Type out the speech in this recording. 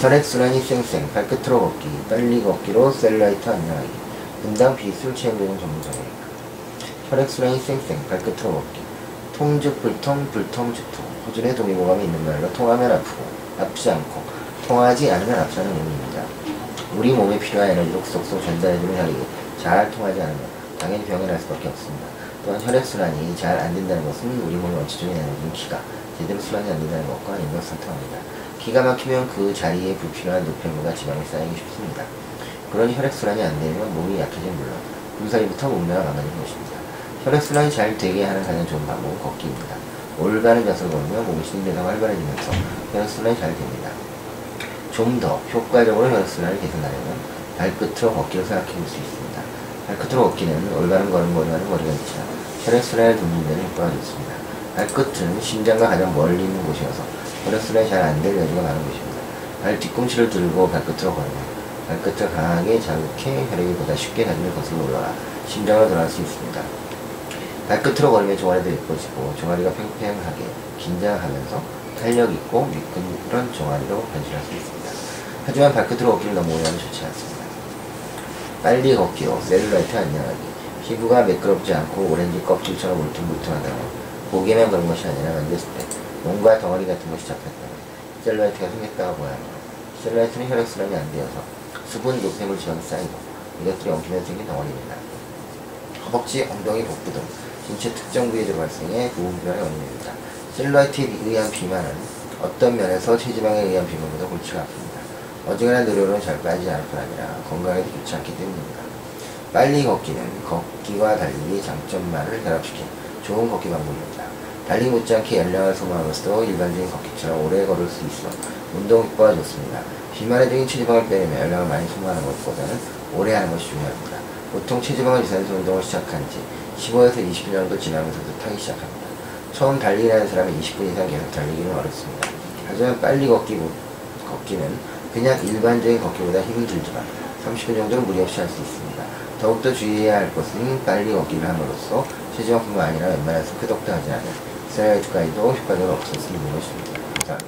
혈액순환이 쌩쌩 발끝으로 걷기 빨리 걷기로 셀라이트 안녕하기 분당 비술 체험되는 전문점이니까 혈액순환이 쌩쌩 발끝으로 걷기 통즉 불통 불통 즉통 호준의 동의보감이 있는 말로 통하면 아프고 아프지 않고 통하지 않으면 아프다는 의미입니다. 우리 몸에 필요한 에너지를 쏙쏙 전달해주는 혈액이 잘 통하지 않으면 당연히 병이 날 수밖에 없습니다. 또한 혈액순환이 잘 안 된다는 것은 우리 몸의 원초적인 에너지인 기가 제대로 순환이 안 된다는 것과 인격상통합니다. 기가 막히면 그 자리에 불필요한 노폐물과 지방이 쌓이기 쉽습니다. 그러니 혈액순환이 안 되면 몸이 약해진 물론 군살이부터 몸매가 망가지는 것입니다. 혈액순환이 잘 되게 하는 가장 좋은 방법은 걷기입니다. 올바른 자세로 걸으면 몸이 신대가 활발해지면서 혈액순환이 잘 됩니다. 좀 더 효과적으로 혈액순환을 개선하려면 발끝으로 걷기를 생각해 볼 수 있습니다. 발끝으로 걷기는 올바른 걸음걸이와는 거리가 있지만 혈액순환을 돕는 데는 효과가 좋습니다. 발끝은 심장과 가장 멀리 있는 곳이어서 혈액순환이 잘 안 될 여지가 많은 곳입니다. 발 뒤꿈치를 들고 발끝으로 걸으면 발끝을 강하게 자극해 혈액이 보다 쉽게 가슴을 거슬러 올라가 심장으로 들어갈 수 있습니다. 발끝으로 걸으면 종아리도 예뻐지고 종아리가 팽팽하게 긴장하면서 탄력 있고 미끈한 종아리로 변신할 수 있습니다. 하지만 발끝으로 걷기를 너무 오래 하면 좋지 않습니다. 빨리 걷기로 셀룰라이트 안녕하기 피부가 매끄럽지 않고 오렌지 껍질처럼 울퉁불퉁하다면 보기에만 그런 것이 아니라 만졌을 때 뭔가 덩어리 같은 것이 잡혔다면 셀룰라이트가 생겼다고 합니다. 셀룰라이트는 혈액 순환이 안 되어서 수분, 노폐물 지방이 쌓이고 이것들이 엉키면 생긴 덩어리입니다. 허벅지, 엉덩이, 복부 등 신체 특정 부위에서 발생해 부분비만의 원인입니다. 셀룰라이트에 의한 비만은 어떤 면에서 체지방에 의한 비만보다 골치가 아픕니다. 어지간한 노력으로는 잘 빠지지 않을 뿐 아니라 건강에도 좋지 않기 때문입니다. 빨리 걷기는 걷기와 달리기 장점만을 결합시킨 좋은 걷기 방법입니다. 달리 못지않게 연량을 소모함으로써 일반적인 걷기처럼 오래 걸을 수 있어 운동 효과가 좋습니다. 비만의 적인 체지방을 빼내며 연량을 많이 소모하는 것보다는 오래 하는 것이 중요합니다. 보통 체지방을 유산소 운동을 시작한 지 15에서 20분 정도 지나면서도 타기 시작합니다. 처음 달리기 하는 사람은 20분 이상 계속 달리기는 어렵습니다. 하지만 빨리 걷기, 걷기는 그냥 일반적인 걷기보다 힘이 들지만 30분 정도는 무리 없이 할 수 있습니다. 더욱더 주의해야 할 것은 빨리 걷기를 함으로써 체지방뿐만 아니라 웬만해서 끄덕도 하지 않은 셀라이트 가이도 효과적으로 있는 것입니다. 감사합니다.